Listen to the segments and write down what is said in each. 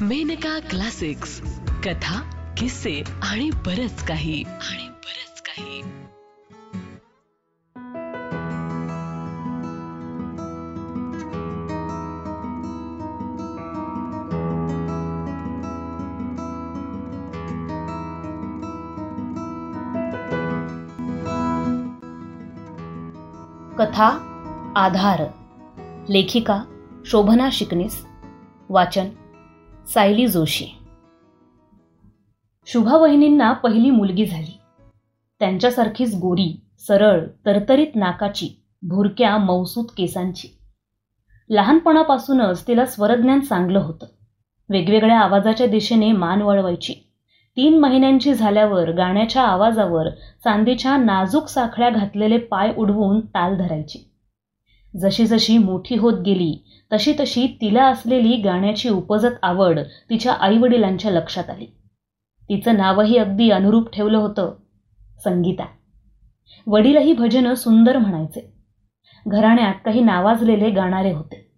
Maneka classics. कथा किस्से आणि बरच काही. आणि बरच काही. कथा आधार. लेखिका शोभना शिकनीस. वाचन सायली जोशी. शुभा वहिनींना पहिली मुलगी झाली. त्यांच्यासारखीच गोरी सरळ तरतरीत नाकाची भुरक्या मौसूत केसांची. लहानपणापासूनच तिला स्वरज्ञान चांगलं होतं. वेगवेगळ्या आवाजाच्या दिशेने मान वळवायची. तीन महिन्यांची झाल्यावर गाण्याच्या आवाजावर चांदीच्या नाजूक साखळ्या घातलेले पाय उडवून ताल धरायची. जशी जशी मोठी होत गेली तशी तशी तिला असलेली गाण्याची उपजत आवड तिच्या आईवडिलांच्या लक्षात आली. तिचं नावही अगदी अनुरूप ठेवलं होतं संगीता. वडीलही भजनं सुंदर म्हणायचे. घराण्यात काही नावाजलेले गाणारे होते.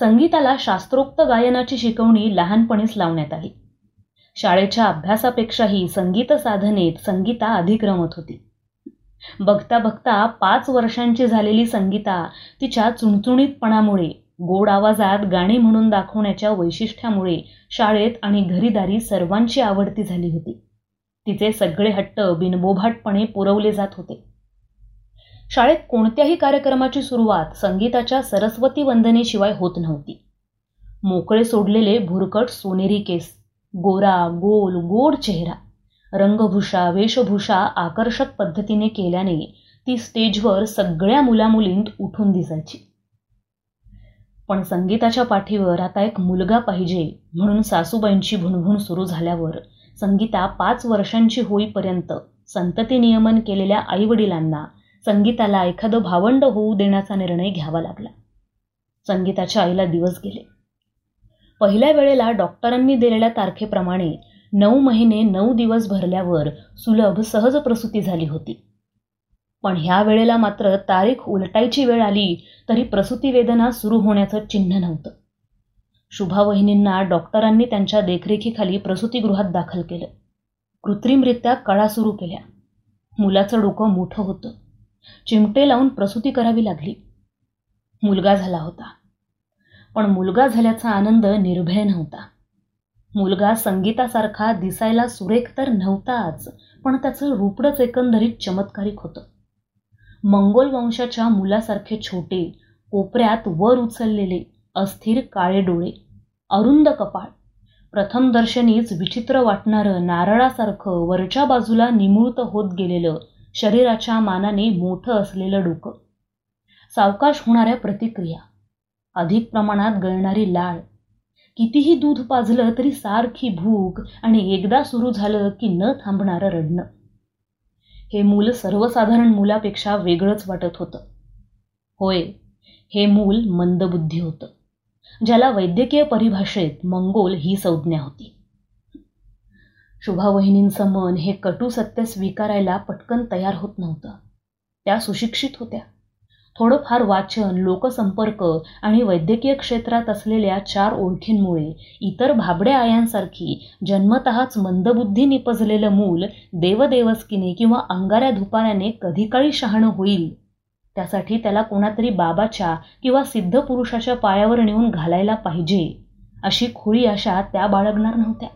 संगीताला शास्त्रोक्त गायनाची शिकवणी लहानपणीच लावण्यात आली. शाळेच्या अभ्यासापेक्षाही संगीत साधनेत संगीता अधिक रमत होती. बघता बघता पाच वर्षांची झालेली संगीता तिच्या चुणचुणीतपणामुळे गोड आवाजात गाणी म्हणून दाखवण्याच्या वैशिष्ट्यामुळे शाळेत आणि घरीदारी सर्वांची आवडती झाली होती. तिचे सगळे हट्ट बिनबोभाटपणे पुरवले जात होते. शाळेत कोणत्याही कार्यक्रमाची सुरुवात संगीताच्या सरस्वती वंदनेशिवाय होत नव्हती. मोकळे सोडलेले भुरकट सोनेरी केस गोरा गोल गोड चेहरा रंगभूषा वेशभूषा आकर्षक पद्धतीने केल्याने ती स्टेजवर सगळ्या मुलामुलींत उठून दिसायची. पण संगीताच्या पाठीवर आता एक मुलगा पाहिजे म्हणून सासूबाईंची भुणभुण सुरू झाल्यावर संगीता पाच वर्षांची होईपर्यंत संतती नियमन केलेल्या आईवडिलांना संगीताला एखादं भावंड होऊ देण्याचा निर्णय घ्यावा लागला. संगीताच्या आईला दिवस गेले. पहिल्या वेळेला डॉक्टरांनी दिलेल्या तारखेप्रमाणे नऊ महिने नऊ दिवस भरल्यावर सुलभ सहज प्रसूती झाली होती. पण ह्या वेळेला मात्र तारीख उलटायची वेळ आली तरी प्रसूती वेदना सुरू होण्याचं चिन्ह नव्हतं. शुभावहिनींना डॉक्टरांनी त्यांच्या देखरेखीखाली प्रसूतीगृहात दाखल केलं. कृत्रिमरित्या कळा सुरू केल्या. मुलाचं डोकं मोठं होतं. चिमटे लावून प्रसूती करावी लागली. मुलगा झाला होता. पण मुलगा झाल्याचा आनंद निर्भय नव्हता. मुलगा संगीतासारखा दिसायला सुरेख तर नव्हताच पण त्याचं रूपडच एकंदरीत चमत्कारिक होतं. मंगोल वंशाच्या मुलासारखे छोटे कोपऱ्यात वर उचललेले अस्थिर काळे डोळे अरुंद कपाळ प्रथमदर्शनीच विचित्र वाटणारं नारळासारखं वरच्या बाजूला निमुळत होत गेलेलं शरीराच्या मानाने मोठं असलेलं डोकं. सावकाश होणाऱ्या प्रतिक्रिया अधिक प्रमाणात गळणारी लाळ कितीही दूध पाजलं तरी सारखी भूक आणि एकदा सुरू झालं की न थांबणारं रडणं. हे मूल सर्वसाधारण मुलापेक्षा वेगळंच वाटत होतं. होय हे मूल मंदबुद्धी होतं ज्याला वैद्यकीय परिभाषेत मंगोल ही संज्ञा होती. शुभावहिनींचं मन हे कटू सत्य स्वीकारायला पटकन तयार होत नव्हतं. त्या सुशिक्षित होत्या. थोडंफार वाचन लोकसंपर्क आणि वैद्यकीय क्षेत्रात असलेल्या चार ओळखींमुळे इतर भाबड्या आयांसारखी जन्मतःच मंदबुद्धी निपजलेलं मूल देवदेवस्कीने किंवा अंगाऱ्या धुपाऱ्याने कधी काळी शहाणं होईल? त्यासाठी त्याला कोणातरी बाबाच्या किंवा सिद्ध पुरुषाच्या पायावर नेऊन घालायला पाहिजे अशी खोळी आशा त्या बाळगणार नव्हत्या.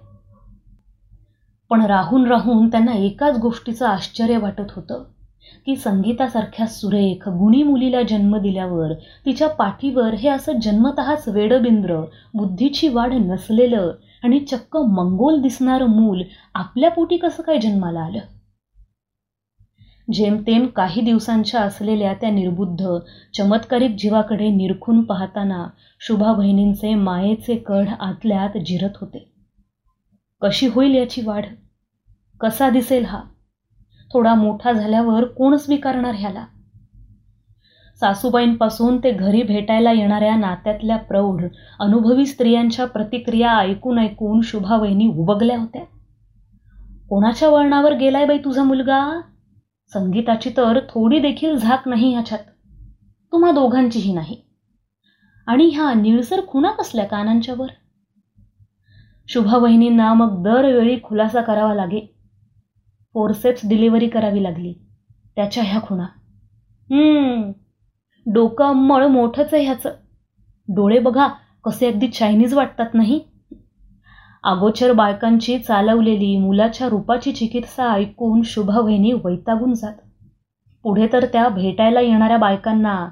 पण राहून राहून त्यांना एकाच गोष्टीचं आश्चर्य वाटत होतं. की संगीतासारख्या सुरेख गुणी मुलीला जन्म दिल्यावर तिच्या पाठीवर हे असं जन्मतःच वेडबिंद्र बुद्धीची वाढ नसलेलं आणि चक्क मंगोल दिसणारं मूल आपल्या पोटी कसं काय जन्माला आलं? जेमतेम काही दिवसांच्या असलेल्या त्या निर्बुद्ध चमत्कारिक जीवाकडे निरखून पाहताना शुभा बहिणींचे मायेचे कढ आतल्यात जिरत होते. कशी होईल याची वाढ? कसा दिसेल हा? थोडा मोठा झाल्यावर कोण स्वीकारणार ह्याला? सासूबाईंपासून ते घरी भेटायला येणाऱ्या नात्यातल्या प्रौढ अनुभवी स्त्रियांच्या प्रतिक्रिया ऐकून ऐकून शुभावहिनी उबगल्या होत्या. कोणाच्या वळणावर गेलाय बाई तुझा मुलगा? संगीताची तर थोडी देखील झाक नाही ह्याच्यात. तुम्हा दोघांचीही नाही. आणि ह्या निळसर खुणा कसल्या कानांच्यावर? शुभा वहिनींना मग दरवेळी खुलासा करावा लागे. फोरसेप्स डिलिव्हरी करावी लागली. त्याच्या ह्या खुणा. डोकं अंमळ मोठंच आहे ह्याचं. डोळे बघा कसे अगदी चायनीज वाटतात नाही? अगोचर बायकांची चालवलेली मुलाच्या रूपाची चिकित्सा ऐकून शुभावहिनी वैतागून जात. पुढे तर त्या भेटायला येणाऱ्या बायकांना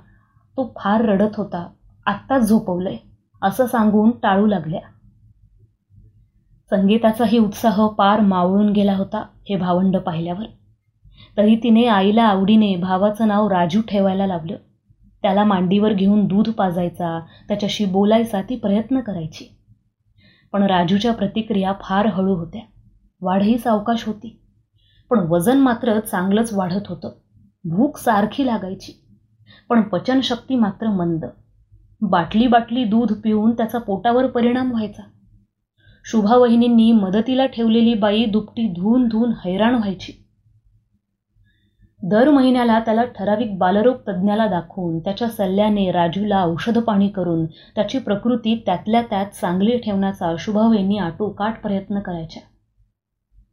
तो फार रडत होता. आत्ताच झोपवलंय असं सांगून टाळू लागल्या. संगीताचाही उत्साह पार मावळून गेला होता हे भावंड पाहिल्यावर. तरी तिने आईला आवडीने भावाचं नाव राजू ठेवायला लावलं. त्याला मांडीवर घेऊन दूध पाजायचा त्याच्याशी बोलायचा ती प्रयत्न करायची. पण राजूच्या प्रतिक्रिया फार हळू होत्या. वाढही सावकाश होती. पण वजन मात्र चांगलंच वाढत होतं. भूक सारखी लागायची. पण पचनशक्ती मात्र मंद. बाटली बाटली दूध पिऊन त्याचा पोटावर परिणाम व्हायचा. शुभा वहिनींनी मदतीला ठेवलेली बाई दुपटी धुवून धुवून हैराण व्हायची. दर महिन्याला त्याला ठराविक बालरोग तज्ज्ञाला दाखवून त्याच्या सल्ल्याने राजूला औषधपाणी करून त्याची प्रकृती त्यातल्या त्यात चांगली ठेवण्याचा शुभावहिनी आटोकाट प्रयत्न करायच्या.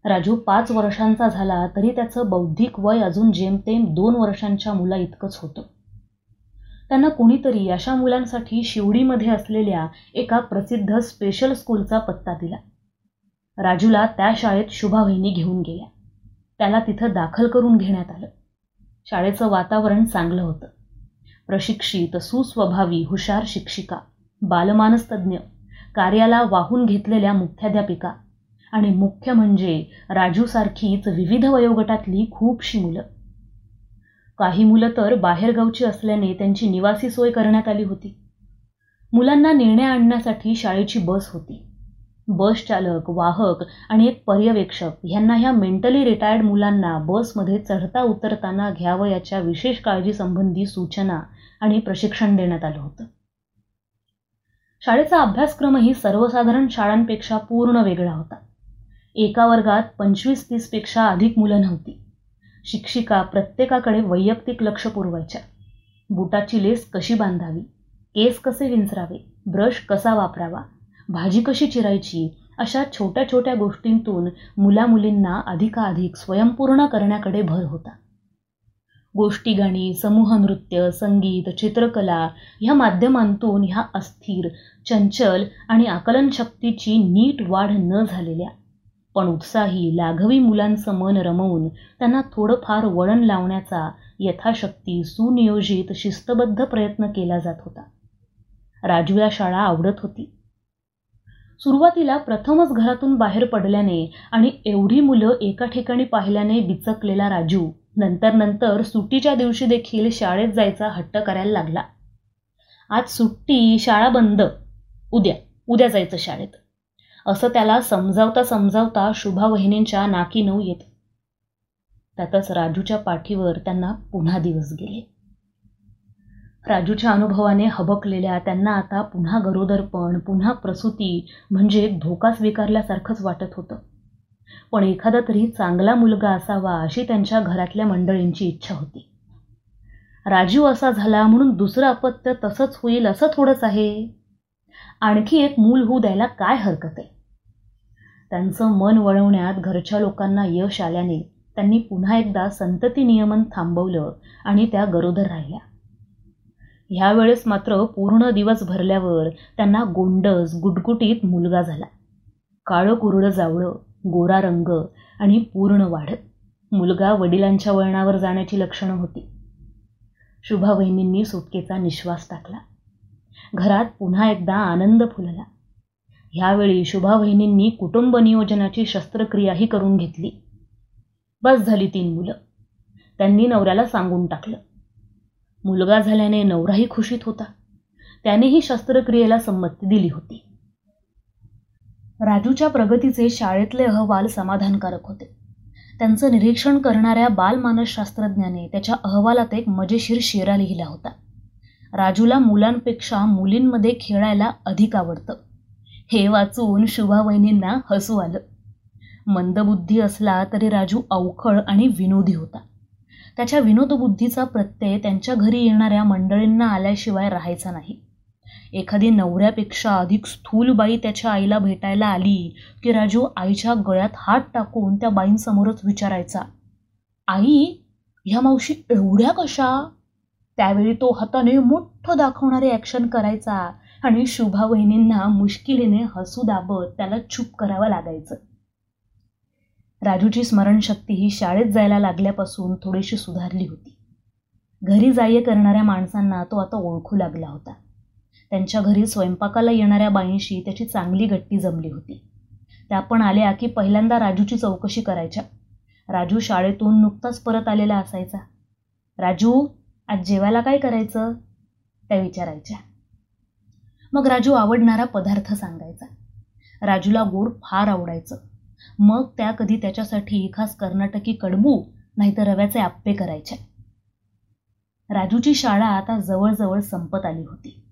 राजू पाच वर्षांचा झाला तरी त्याचं बौद्धिक वय अजून जेमतेम दोन वर्षांच्या मुला इतकंच होतं. त्यांना कोणीतरी अशा मुलांसाठी शिवडीमध्ये असलेल्या एका प्रसिद्ध स्पेशल स्कूलचा पत्ता दिला. राजूला त्या शाळेत शुभावहिनी घेऊन गेल्या. त्याला तिथं दाखल करून घेण्यात आलं. शाळेचं वातावरण चांगलं होतं. प्रशिक्षित सुस्वभावी हुशार शिक्षिका बालमानसतज्ञ कार्याला वाहून घेतलेल्या मुख्याध्यापिका आणि मुख्य म्हणजे राजूसारखीच विविध वयोगटातली खूपशी मुलं काही मुलं तर बाहेरगावची असल्याने त्यांची निवासी सोय करण्यात आली होती. मुलांना निर्णय आणण्यासाठी शाळेची बस होती. बस चालक वाहक आणि एक पर्यवेक्षक यांना ह्या मेंटली रिटायर्ड मुलांना बसमध्ये चढता उतरताना घ्यावयाच्या विशेष काळजीसंबंधी सूचना आणि प्रशिक्षण देण्यात आलं होतं. शाळेचा अभ्यासक्रमही सर्वसाधारण शाळांपेक्षा पूर्ण वेगळा होता. एका वर्गात पंचवीस तीसपेक्षा अधिक मुलं नव्हती. शिक्षिका प्रत्येकाकडे वैयक्तिक लक्ष पुरवायच्या. बुटाची लेस कशी बांधावी? केस कसे विंचरावे? ब्रश कसा वापरावा? भाजी कशी चिरायची? अशा छोट्या छोट्या गोष्टींतून मुलामुलींना अधिकाधिक स्वयंपूर्ण करण्याकडे भर होता. गोष्टी गाणी समूह नृत्य संगीत चित्रकला ह्या माध्यमांतून ह्या अस्थिर चंचल आणि आकलनशक्तीची नीट वाढ न झालेल्या पण उत्साही लाघवी मुलांचं मन रमवून त्यांना थोडंफार वळण लावण्याचा यथाशक्ती सुनियोजित शिस्तबद्ध प्रयत्न केला जात होता. राजूला शाळा आवडत होती. सुरुवातीला प्रथमच घरातून बाहेर पडल्याने आणि एवढी मुलं एका ठिकाणी पाहिल्याने बिचकलेला राजू नंतर नंतर सुट्टीच्या दिवशी देखील शाळेत जायचा हट्ट करायला लागला. आज सुट्टी शाळा बंद. उद्या उद्या जायचं शाळेत. असं त्याला समजावता समजावता शुभा वहिनींच्या नाकी नऊ येत. त्यातच राजूच्या पाठीवर त्यांना पुन्हा दिवस गेले. राजूच्या अनुभवाने हबकलेल्या त्यांना आता पुन्हा गरोदरपण पुन्हा प्रसूती म्हणजे धोका स्वीकारल्यासारखंच वाटत होतं. पण एखादा तरी चांगला मुलगा असावा अशी त्यांच्या घरातल्या मंडळींची इच्छा होती. राजू असा झाला म्हणून दुसरं अपत्य तसंच होईल असं थोडंच आहे. आणखी एक मूल होऊ द्यायला काय हरकत आहे? त्यांचं मन वळवण्यात घरच्या लोकांना यश आल्याने त्यांनी पुन्हा एकदा संतती नियमन थांबवलं आणि त्या गरोदर राहिल्या. ह्यावेळेस मात्र पूर्ण दिवस भरल्यावर त्यांना गोंडस गुटगुटीत मुलगा झाला. काळं कुरडं जावळं गोरा रंग आणि पूर्ण वाढत मुलगा वडिलांच्या वळणावर जाण्याची लक्षणं होती. शुभा वहिनींनी सुटकेचा निश्वास टाकला. घरात पुन्हा एकदा आनंद फुलला. ह्यावेळी शुभा वहिनींनी कुटुंब नियोजनाची शस्त्रक्रियाही करून घेतली. बस झाली तीन मुलं. त्यांनी नवऱ्याला सांगून टाकलं. मुलगा झाल्याने नवराही खुशीत होता. त्यानेही शस्त्रक्रियेला संमती दिली होती. राजूच्या प्रगतीचे शाळेतले अहवाल समाधानकारक होते. त्यांचं निरीक्षण करणाऱ्या बालमानसशास्त्रज्ञाने त्याच्या अहवालात एक मजेशीर शेरा लिहिला होता. राजूला मुलांपेक्षा मुलींमध्ये खेळायला अधिक आवडतं. हे वाचून शुभावहिनींना हसू आलं. मंदबुद्धी असला तरी राजू अवखळ आणि विनोदी होता. त्याच्या विनोदबुद्धीचा प्रत्यय त्यांच्या घरी येणाऱ्या मंडळींना आल्याशिवाय राहायचा नाही. एखादी नवऱ्यापेक्षा अधिक स्थूल बाई त्याच्या आईला भेटायला आली की राजू आईच्या गळ्यात हात टाकून त्या बाईंसमोरच विचारायचा आई ह्या मावशी एवढ्या कशा? त्यावेळी तो हाताने मोठं दाखवणारे ॲक्शन करायचा आणि शुभा वहिनींना मुश्किलीने हसू दाबत त्याला चूप करावं लागायचं. राजूची स्मरणशक्ती ही शाळेत जायला लागल्यापासून थोडीशी सुधारली होती. घरी जाय करणाऱ्या माणसांना तो आता ओळखू लागला होता. त्यांच्या घरी स्वयंपाकाला येणाऱ्या बाईंशी त्याची चांगली गट्टी जमली होती. त्या पण आल्या की पहिल्यांदा राजूची चौकशी करायच्या. राजू शाळेतून नुकताच परत आलेला असायचा. राजू आज जेवायला काय करायचं? त्या विचारायच्या. मग राजू आवडणारा पदार्थ सांगायचा. राजूला गोड फार आवडायचं. मग त्या कधी त्याच्यासाठी खास कर्नाटकी कडबू नाहीतर रव्याचे आप्पे करायचे राजूची शाळा आता जवळजवळ संपत आली होती.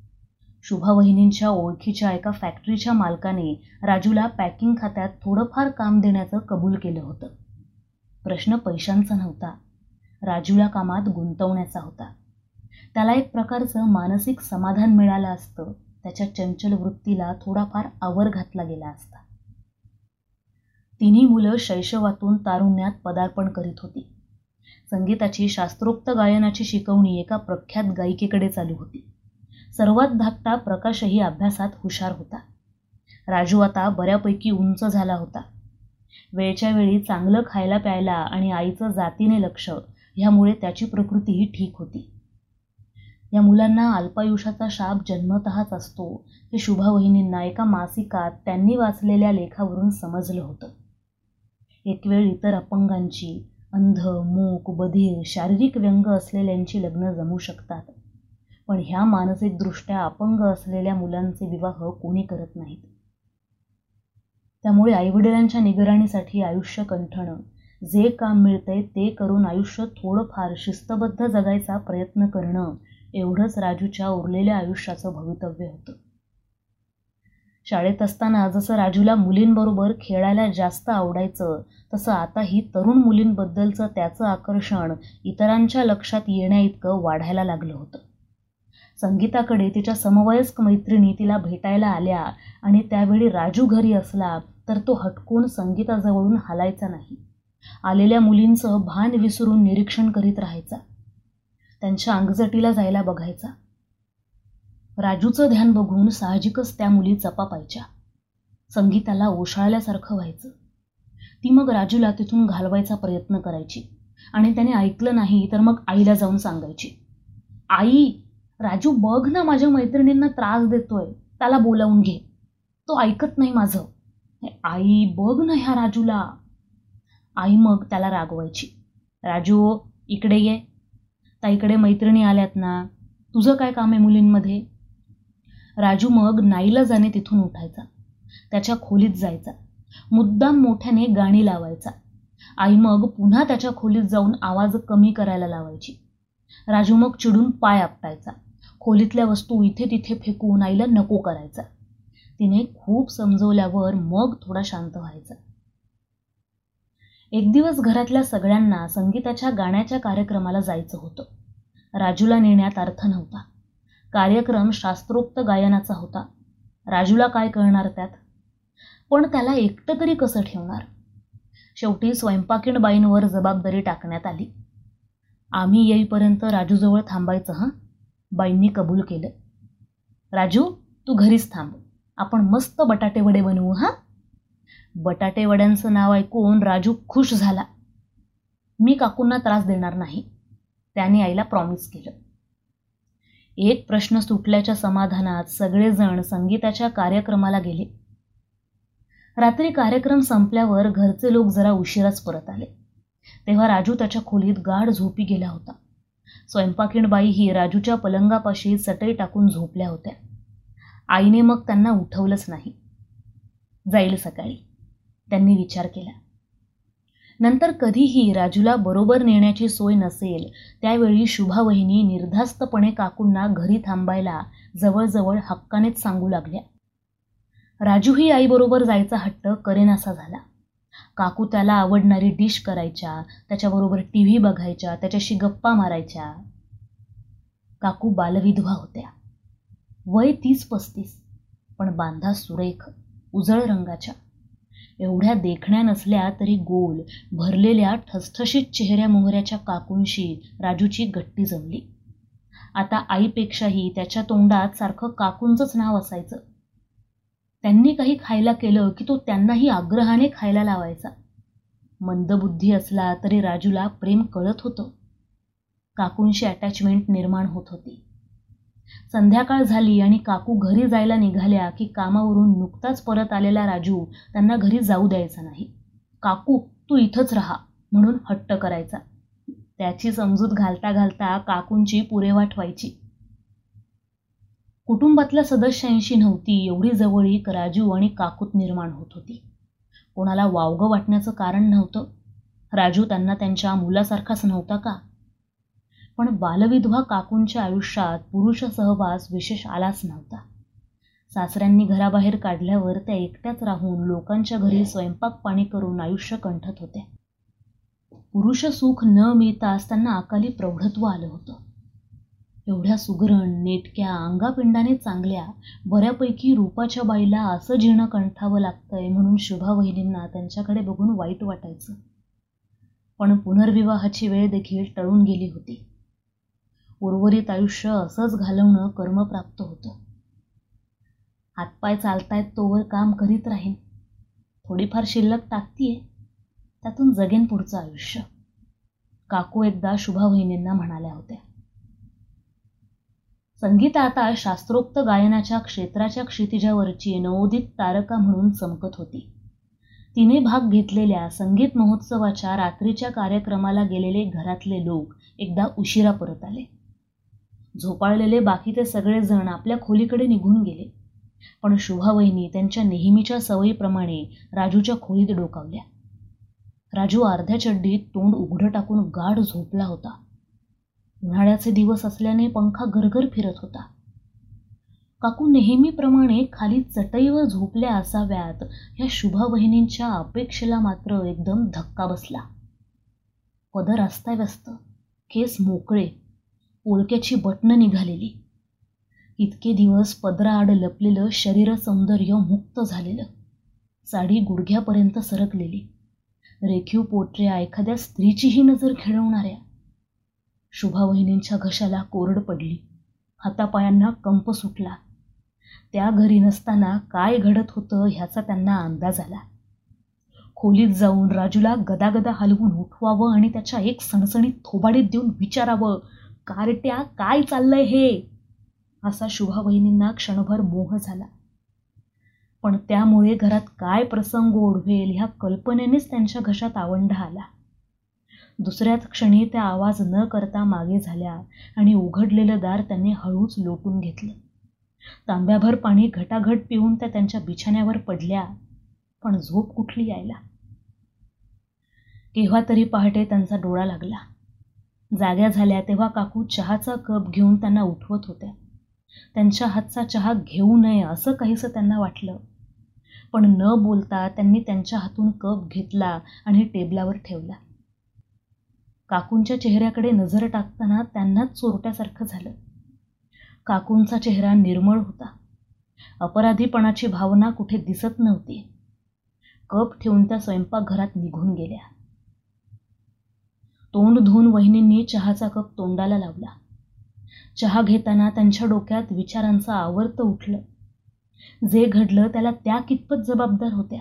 शुभा वहिनींच्या ओळखीच्या एका फॅक्टरीच्या मालकाने राजूला पॅकिंग खात्यात थोडंफार काम देण्याचं कबूल केलं होतं. प्रश्न पैशांचा नव्हता. राजूला कामात गुंतवण्याचा होता. त्याला एक प्रकारचं मानसिक समाधान मिळालं असतं. त्याच्या चंचल वृत्तीला थोडाफार आवर घातला गेला असता. तिन्ही मुलं शैशवातून तारुण्यात पदार्पण करीत होती. संगीताची शास्त्रोक्त गायनाची शिकवणी एका प्रख्यात गायिकेकडे चालू होती. सर्वात धाकटा प्रकाशही अभ्यासात हुशार होता. राजू आता बऱ्यापैकी उंच झाला होता. वेळच्या वेळी चांगलं खायला प्यायला आणि आईचं जातीने लक्ष ह्यामुळे त्याची प्रकृतीही ठीक होती. या मुलांना अल्पायुष्याचा शाप जन्मतःच असतो हे शुभावहिनींना एका मासिकात त्यांनी वाचलेल्या लेखावरून समजलं होतं. एक वेळ इतर अपंगांची अंध मूक बधीर शारीरिक व्यंग असलेल्यांची लग्न जमू शकतात. पण ह्या मानसिकदृष्ट्या अपंग असलेल्या मुलांचे विवाह कोणी करत नाहीत. त्यामुळे आईवडिलांच्या निगराणीसाठी आयुष्य कंठणं जे काम मिळतंय ते करून आयुष्य थोडंफार शिस्तबद्ध जगायचा प्रयत्न करणं एवढंच राजूच्या उरलेल्या आयुष्याचं भवितव्य होतं. शाळेत असताना जसं राजूला मुलींबरोबर खेळायला जास्त आवडायचं तसं आता ही तरुण मुलींबद्दलचं त्याचं आकर्षण इतरांच्या लक्षात येण्याइतकं वाढायला लागलं होतं. संगीताकडे तिच्या समवयस्क मैत्रिणी तिला भेटायला आल्या आणि त्यावेळी राजू घरी असला तर तो हटकून संगीताजवळून हालायचा नाही. आलेल्या मुलींचं भान विसरून निरीक्षण करीत राहायचा. त्यांच्या अंगजटीला जायला बघायचा. राजूचं ध्यान बघून साहजिकच त्या मुली चपापायच्या संगीताला ओशाळल्यासारखं व्हायचं. ती मग राजूला तिथून घालवायचा प्रयत्न करायची. आणि त्याने ऐकलं नाही तर मग आईला जाऊन सांगायची. आई राजू बघ ना माझ्या मैत्रिणींना त्रास देतोय. त्याला बोलावून घे. तो ऐकत नाही माझं. आई बघ ना ह्या राजूला. आई मग त्याला रागवायची. राजू इकडे ये. ताईकडे मैत्रिणी आल्यात ना. तुझं काय काम आहे मुलींमध्ये? राजू मग नाईला जाणे तिथून उठायचा. त्याच्या खोलीत जायचा. मुद्दाम मोठ्याने गाणी लावायचा. आई मग पुन्हा त्याच्या खोलीत जाऊन आवाज कमी करायला लावायची. राजू मग चिडून पाय आपटायचा. खोलीतल्या वस्तू इथे तिथे फेकून आईला नको करायचा. तिने खूप समजवल्यावर मग थोडा शांत व्हायचा. एक दिवस घरातल्या सगळ्यांना संगीताच्या गाण्याच्या कार्यक्रमाला जायचं होतं. राजूला नेण्यात अर्थ नव्हता. कार्यक्रम शास्त्रोक्त गायनाचा होता. राजूला काय कळणार त्यात? पण त्याला एकटं तरी कसं ठेवणार? शेवटी स्वयंपाकीण बाईंवर जबाबदारी टाकण्यात आली. आम्ही येईपर्यंत राजूजवळ थांबायचं हां? बाईंनी कबूल केलं. राजू तू घरीच थांब. आपण मस्त बटाटे वडे बनवू हां? बटाटेवड्यांचं नाव ऐकून राजू खुश झाला. मी काकूंना त्रास देणार नाही त्याने आईला प्रॉमिस केलं. एक प्रश्न सुटल्याच्या समाधानात सगळेजण संगीताच्या कार्यक्रमाला गेले. रात्री कार्यक्रम संपल्यावर घरचे लोक जरा उशिराच परत आले. तेव्हा राजू त्याच्या खोलीत गाढ झोपी गेला होता. स्वयंपाकीण बाई ही राजूच्या पलंगापाशी चटई टाकून झोपल्या होत्या. आईने मग त्यांना उठवलंच नाही. जाईल सकाळी. त्यांनी विचार केला. नंतर कधीही राजूला बरोबर नेण्याची सोय नसेल त्यावेळी शुभा वहिनी निर्धास्तपणे काकूंना घरी थांबायला जवळजवळ हक्कानेच सांगू लागल्या. राजूही आईबरोबर जायचा हट्ट करेनासा झाला. काकू त्याला आवडणारी डिश करायच्या त्याच्याबरोबर टी व्ही बघायच्या त्याच्याशी गप्पा मारायच्या. काकू बालविधवा होत्या. वय तीस पस्तीस पण बांधा सुरेख उजळ रंगाच्या. एवढ्या देखण्या नसल्या तरी गोल भरलेल्या ठसठशीत चेहऱ्या मोहऱ्याच्या काकूंशी राजूची गट्टी जमली. आता आईपेक्षाही त्याच्या तोंडात सारखं काकूंचंच नाव असायचं. त्यांनी काही खायला केलं की तो त्यांनाही आग्रहाने खायला लावायचा. मंदबुद्धी असला तरी राजूला प्रेम कळत होतं. काकूंशी अटॅचमेंट निर्माण होत होती. संध्याकाळ झाली आणि काकू घरी जायला निघाल्या की कामावरून नुकताच परत आलेला राजू त्यांना घरी जाऊ द्यायचा नाही. काकू तू इथंच राहा म्हणून हट्ट करायचा. त्याची समजूत घालता घालता काकूंची पुरेवाट व्हायची कुटुंबातल्या सदस्यांशी नव्हती एवढी जवळीक राजू आणि काकूत निर्माण होत होती. कोणाला वावगं वाटण्याचं कारण नव्हतं. राजू त्यांना त्यांच्या मुलासारखाच नव्हता का? पण बालविधवा काकूंच्या आयुष्यात पुरुष सहवास विशेष आलाच नव्हता. सासऱ्यांनी घराबाहेर काढल्यावर त्या एकट्याच राहून लोकांच्या घरी स्वयंपाक पाणी करून आयुष्य कंठत होत्या पुरुष सुख न मिळताच त्यांना अकाली प्रौढत्व आलं होतं. एवढ्या सुगरण नेटक्या अंगापिंडाने चांगल्या बऱ्यापैकी रूपाच्या बाईला असं जीर्ण कंठावं लागतंय म्हणून शुभा वहिनींना त्यांच्याकडे बघून वाईट वाटायचं. पण पुनर्विवाहाची वेळ देखील टळून गेली होती. उर्वरित आयुष्य असंच घालवणं कर्मप्राप्त होतं. हातपाय चालतायत तोवर काम करीत राहीन. थोडीफार शिल्लक टाकतीये त्यातून जगेन पुढचं आयुष्य. काकू एकदा शुभा वहिनींना म्हणाल्या होत्या. संगीत आता शास्त्रोक्त गायनाच्या क्षेत्राच्या क्षितिजावरची नवोदित तारका म्हणून चमकत होती. तिने भाग घेतलेल्या संगीत महोत्सवाच्या रात्रीच्या कार्यक्रमाला गेलेले घरातले लोक एकदा उशिरा परत आले. झोपाळलेले बाकीचे सगळेजण आपल्या खोलीकडे निघून गेले. पण शुभावहिनी त्यांच्या नेहमीच्या सवयीप्रमाणे राजूच्या खोलीत डोकावल्या. राजू अर्ध्या चड्डीत तोंड उघडं टाकून गाढ झोपला होता. उन्हाळ्याचे दिवस असल्याने पंखा घरघर फिरत होता. काकू नेहमीप्रमाणे खाली चटईवर झोपल्या असाव्यात ह्या शुभा वहिनींच्या अपेक्षेला मात्र एकदम धक्का बसला. पदर अस्ताव्यस्त केस मोकळे पोळक्याची बटणं निघालेली. इतके दिवस पदराआड लपलेलं शरीर सौंदर्य मुक्त झालेलं. साडी गुडघ्यापर्यंत सरकलेली. रेखीव पोटऱ्या एखाद्या स्त्रीचीही नजर खेळवणाऱ्या. शुभावहिनींच्या घशाला कोरड पडली. हातापायांना कंप सुटला. त्या घरी नसताना काय घडत होतं ह्याचा त्यांना अंदाज आला. खोलीत जाऊन राजूला गदागदा हलवून उठवावं आणि त्याच्या एक सणसणीत थोबाडीत देऊन विचारावं कारट्या काय चाललंय हे? असा शुभा वहिनींना क्षणभर मोह झाला. पण त्यामुळे घरात काय प्रसंग ओढवेल ह्या कल्पनेनेच त्यांच्या घशात आवंढा आला. दुसऱ्याच क्षणी त्या आवाज न करता मागे झाल्या आणि उघडलेलं दार त्यांनी हळूच लोटून घेतलं. तांब्याभर पाणी घटाघट पिऊन त्या त्यांच्या बिछाण्यावर पडल्या पण झोप कुठली यायला? केव्हा तरी पहाटे त्यांचा डोळा लागला. जाग्या झाल्या तेव्हा काकू चहाचा कप घेऊन त्यांना उठवत होत्या. त्यांच्या हातचा चहा घेऊ नये असं काहीसं त्यांना वाटलं. पण न बोलता त्यांनी त्यांच्या हातून कप घेतला आणि टेबलावर ठेवला. काकूंच्या चेहऱ्याकडे नजर टाकताना त्यांनाच चोरट्यासारखं झालं. काकूंचा चेहरा निर्मळ होता. अपराधीपणाची भावना कुठे दिसत नव्हती. कप ठेवून त्या स्वयंपाकघरात निघून गेल्या. तोंड धुवून वहिनींनी चहाचा कप तोंडाला लावला. चहा घेताना त्यांच्या डोक्यात विचारांचं आवर्त उठलं. जे घडलं त्याला त्या कितपत जबाबदार होत्या.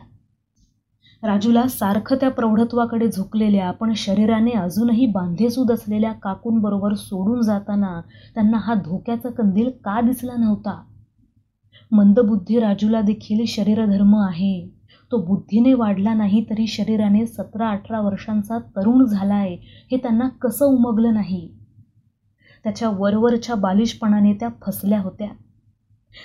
राजूला सारखं त्या प्रौढत्वाकडे झुकलेल्या पण शरीराने अजूनही बांधेसूद असलेल्या काकूंबरोबर सोडून जाताना त्यांना हा धोक्याचा कंदील का दिसला नव्हता? मंदबुद्धी राजूला देखील शरीरधर्म आहे. तो बुद्धीने वाढला नाही तरी शरीराने सतरा अठरा वर्षांचा तरुण झाला आहे हे त्यांना कसं उमगलं नाही? त्याच्या वरवरच्या बालिशपणाने त्या फसल्या होत्या.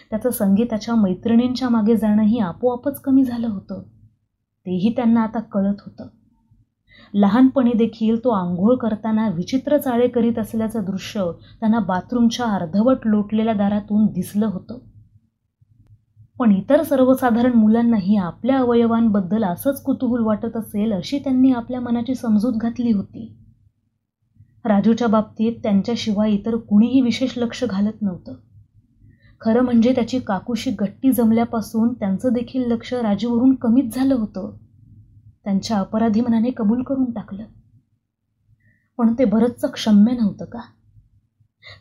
त्याचं संगीताच्या मैत्रिणींच्या मागे जाणंही आपोआपच कमी झालं होतं. तेही त्यांना आता कळत होतं. लहानपणी देखील तो आंघोळ करताना विचित्र चाळे करीत असल्याचं दृश्य त्यांना बाथरूमच्या अर्धवट लोटलेल्या दारातून दिसलं होतं. पण इतर सर्वसाधारण मुलांनाही आपल्या अवयवांबद्दल असंच कुतूहल वाटत असेल अशी त्यांनी आपल्या मनाची समजूत घातली होती. राजूच्या बाबतीत त्यांच्याशिवाय इतर कुणीही विशेष लक्ष घालत नव्हतं. खरं म्हणजे त्याची काकूशी गट्टी जमल्यापासून त्यांचं देखील लक्ष राजूवरून कमीच झालं होतं. त्यांच्या अपराधी मनाने कबूल करून टाकलं. पण ते बरंचसं क्षम्य नव्हतं का?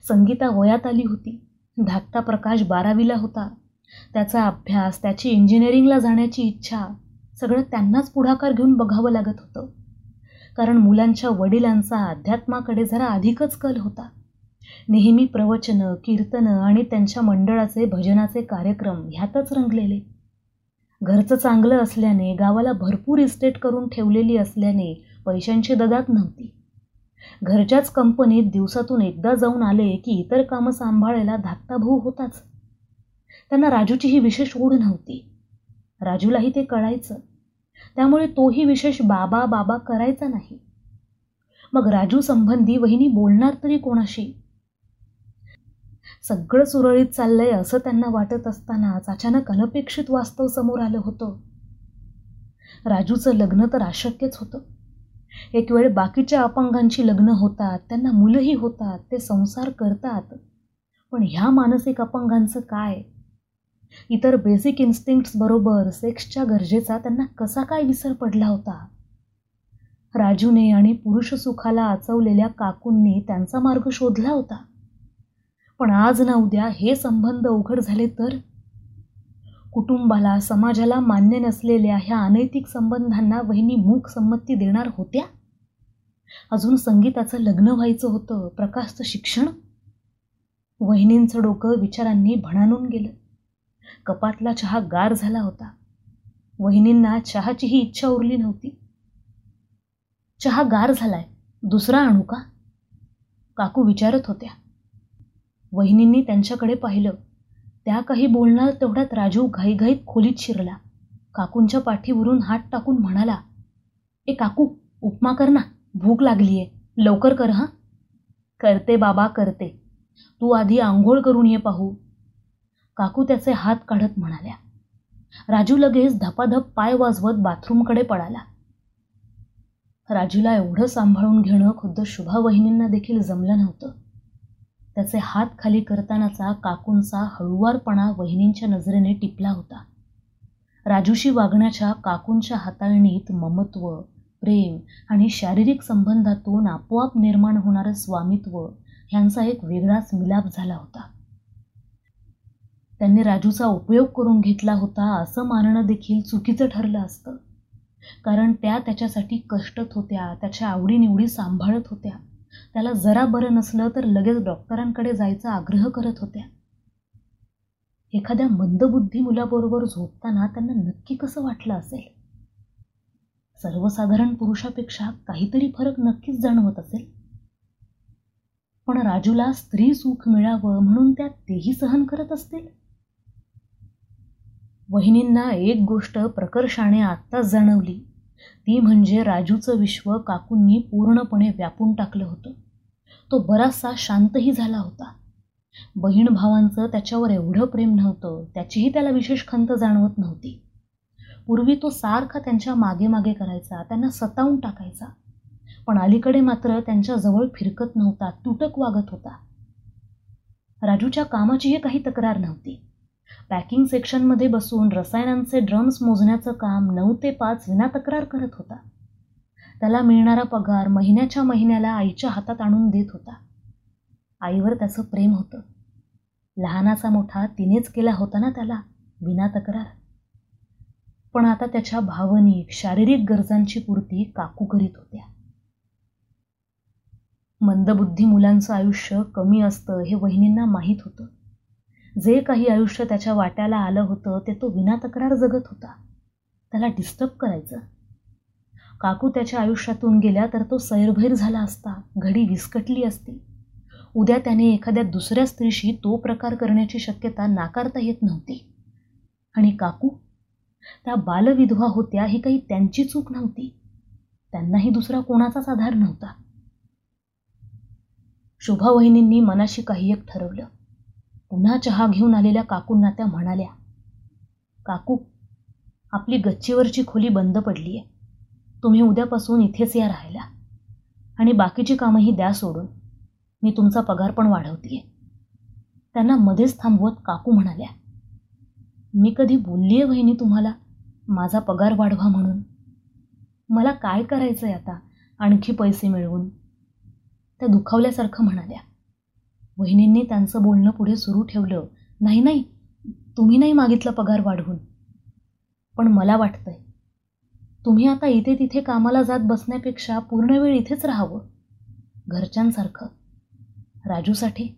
संगीता वयात आली होती. धाकटा प्रकाश बारावीला होता. त्याचा अभ्यास त्याची इंजिनिअरिंगला जाण्याची इच्छा सगळं त्यांनाच पुढाकार घेऊन बघावं लागत होतं. कारण मुलांच्या वडिलांचा अध्यात्माकडे जरा अधिकच कल होता. नेहमी प्रवचनं कीर्तनं आणि त्यांच्या मंडळाचे भजनाचे कार्यक्रम ह्यातच रंगलेले. घरचं चांगलं असल्याने गावाला भरपूर इस्टेट करून ठेवलेली असल्याने पैशांची ददात नव्हती. घरच्याच कंपनीत दिवसातून एकदा जाऊन आले की इतर कामं सांभाळायला धाकटा भाऊ होताच. त्यांना राजूची ही विशेष ओढ नव्हती. राजूलाही ते कळायचं. त्यामुळे तोही विशेष बाबा बाबा करायचा नाही. मग राजू संबंधी वहिनी बोलणार तरी कोणाशी? सगळं सुरळीत चाललंय असं त्यांना वाटत असतानाच अचानक अनपेक्षित वास्तव समोर आलं होतं. राजूचं लग्न तर अशक्यच होतं. एक वेळ बाकीच्या अपंगांची लग्न होतात त्यांना मुलंही होतात ते संसार करतात. पण ह्या मानसिक अपंगांचं काय? इतर बेसिक इन्स्टिंक्ट्स बरोबर सेक्सच्या गरजेचा त्यांना कसा काय विसर पडला होता? राजूने आणि पुरुष सुखाला आचवलेल्या काकूंनी त्यांचा मार्ग शोधला होता. पण आज ना उद्या हे संबंध उघड झाले तर? कुटुंबाला समाजाला मान्य नसलेल्या ह्या अनैतिक संबंधांना वहिनी मूक संमती देणार होत्या? अजून संगीताचं लग्न व्हायचं होतं प्रकाशचं शिक्षण? वहिनींचं डोकं विचारांनी भणानून गेलं. कपातला चहा गार झाला होता. वहिनींना चहाचीही इच्छा उरली नव्हती. चहा गार झालाय दुसरा आणू का? काकू विचारत होत्या. वहिनींनी त्यांच्याकडे पाहिलं. त्या काही बोलणार तेवढ्यात राजू घाईघाईत खोलीत शिरला. काकूंच्या पाठीवरून हात टाकून म्हणाला ए काकू उपमा कर ना भूक लागलीये. लवकर कर हां? करते बाबा करते. तू आधी आंघोळ करून ये पाहू. काकू त्याचे हात काढत म्हणाल्या. राजू लगेच धपाधप पाय वाजवत बाथरूमकडे पळाला. राजूला एवढं सांभाळून घेणं खुद्द शुभा वहिनींना देखील जमलं नव्हतं. त्याचे हात खाली करतानाचा काकूंचा हळुवारपणा वहिनींच्या नजरेने टिपला होता. राजूशी वागण्याच्या काकूंच्या हाताळणीत ममत्व प्रेम आणि शारीरिक संबंधातून आपोआप निर्माण होणारं स्वामित्व ह्यांचा एक वेगळाच मिलाप झाला होता. त्यांनी राजूचा उपयोग करून घेतला होता असं मानणं देखील चुकीचं ठरलं असतं. कारण त्या त्याच्यासाठी कष्टत होत्या त्याच्या आवडीनिवडी सांभाळत होत्या. त्याला जरा बरं नसलं तर लगेच डॉक्टरांकडे जायचा आग्रह करत होत्या. एखाद्या मंदबुद्धी मुलाबरोबर झोपताना त्यांना नक्की कसं वाटलं असेल? सर्वसाधारण पुरुषापेक्षा काहीतरी फरक नक्कीच जाणवत असेल. पण राजूला स्त्री सुख मिळावं म्हणून त्या तेही सहन करत असतील? वहिनींना एक गोष्ट प्रकर्षाने आत्ताच जाणवली. ती म्हणजे राजूचं विश्व काकूंनी पूर्णपणे व्यापून टाकलं होतं. तो बराचसा शांतही झाला होता. बहीण भावांचं त्याच्यावर एवढं प्रेम नव्हतं त्याचीही त्याला विशेष खंत जाणवत नव्हती. पूर्वी तो सारखा त्यांच्या मागे मागे करायचा त्यांना सतावून टाकायचा. पण अलीकडे मात्र त्यांच्या जवळ फिरकत नव्हता तुटक वागत होता. राजूच्या कामाचीही काही तक्रार नव्हती. पॅकिंग सेक्शनमध्ये बसून रसायनांचे ड्रम्स मोजण्याचं काम नऊ ते पाच विना तक्रार करत होता. त्याला मिळणारा पगार महिन्याच्या महिन्याला आईच्या हातात आणून देत होता. आईवर त्याचं प्रेम होतं. लहानाचा मोठा तिनेच केला होता ना त्याला विना तक्रार. पण आता त्याच्या भावनिक शारीरिक गरजांची पूर्ती काकू करीत होत्या. मंदबुद्धी मुलांचं आयुष्य कमी असतं हे वहिनींना माहीत होतं. जे काही आयुष्य त्याच्या वाट्याला आलं होतं ते तो विना तक्रार जगत होता. त्याला डिस्टर्ब करायचं. काकू त्याच्या आयुष्यातून गेल्या तर तो सैरभैर झाला असता घडी विस्कटली असती. उद्या त्याने एखाद्या दुसऱ्या स्त्रीशी तो प्रकार करण्याची शक्यता नाकारता येत नव्हती. आणि काकू? त्या बालविधवा होत्या ही काही त्यांची चूक नव्हती. त्यांनाही दुसरा कोणाचाच आधार नव्हता. शुभावहिनींनी मनाशी काही एक ठरवलं. पुन्हा चहा घेऊन आलेल्या काकूंना त्या म्हणाल्या काकू आपली गच्चीवरची खोली बंद पडली आहे तुम्ही उद्यापासून इथेच या राहायला. आणि बाकीची कामंही द्या सोडून. मी तुमचा पगार पण वाढवते त्यांना मध्येच थांबवत काकू म्हणाल्या मी कधी बोलली आहे वहिनी तुम्हाला माझा पगार वाढवा म्हणून? मला काय करायचं आहे आता? आणखी पैसे मिळवून? त्या दुखावल्यासारखं म्हणाल्या वहिनींनी त्यांचं बोलणं पुढे सुरू ठेवलं. नाही नाही तुम्ही नाही मागितलं पगार वाढवून. पण मला वाटतंय तुम्ही आता इथे तिथे कामाला जात बसण्यापेक्षा पूर्ण वेळ इथेच राहावं. घरच्यांसारखं. राजूसाठी.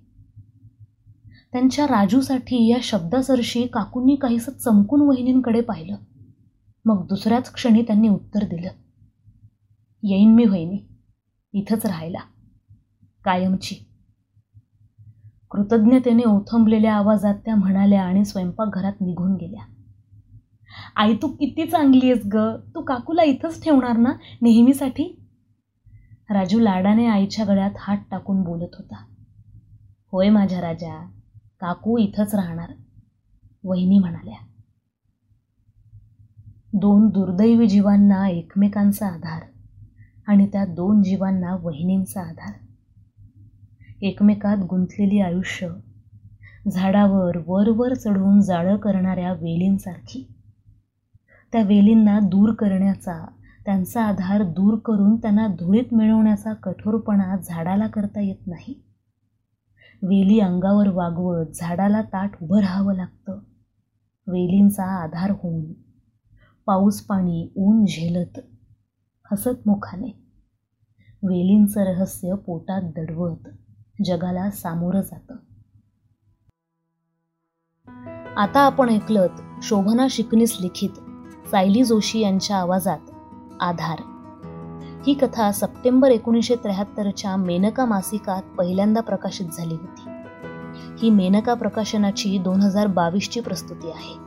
त्यांच्या राजूसाठी या शब्दासरशी काकूंनी काहीसं चमकून वहिनींकडे पाहिलं. मग दुसऱ्याच क्षणी त्यांनी उत्तर दिलं. येईन मी वहिनी. इथंच राहायला. कायमची. कृतज्ञतेने ओथंबलेल्या आवाजात त्या म्हणाल्या आणि स्वयंपाकघरात निघून गेल्या. आई तू किती चांगली आहेस ग. तू काकूला इथंच ठेवणार ना? नेहमीसाठी? राजू लाडाने आईच्या गळ्यात हात टाकून बोलत होता. होय माझ्या राजा. काकू इथंच राहणार. वहिनी म्हणाल्या. दोन दुर्दैवी जीवांना एकमेकांचा आधार आणि त्या दोन जीवांना वहिनींचा आधार. एकमेकात गुंतलेली आयुष्य. झाडावर वरवर चढून जाळं करणाऱ्या वेलींसारखी. त्या वेलींना दूर करण्याचा त्यांचा आधार दूर करून त्यांना धुळीत मिळवण्याचा कठोरपणा झाडाला करता येत नाही. वेली अंगावर वागवत झाडाला ताट उभं राहावं लागतं. वेलींचा आधार होऊन पाऊस पाणी ऊन झेलत हसत मुखाने. वेलींचं रहस्य पोटात दडवत. जगाला सामोरं जातं. आता आपण ऐकलत शोभना शिकनीस लिखित सायली जोशी यांच्या आवाजात आधार. ही कथा सप्टेंबर एकोणीसशे त्र्याहत्तरच्या मेनका मासिकात पहिल्यांदा प्रकाशित झाली होती. ही मेनका प्रकाशनाची दोन हजार बावीसची प्रस्तुती आहे.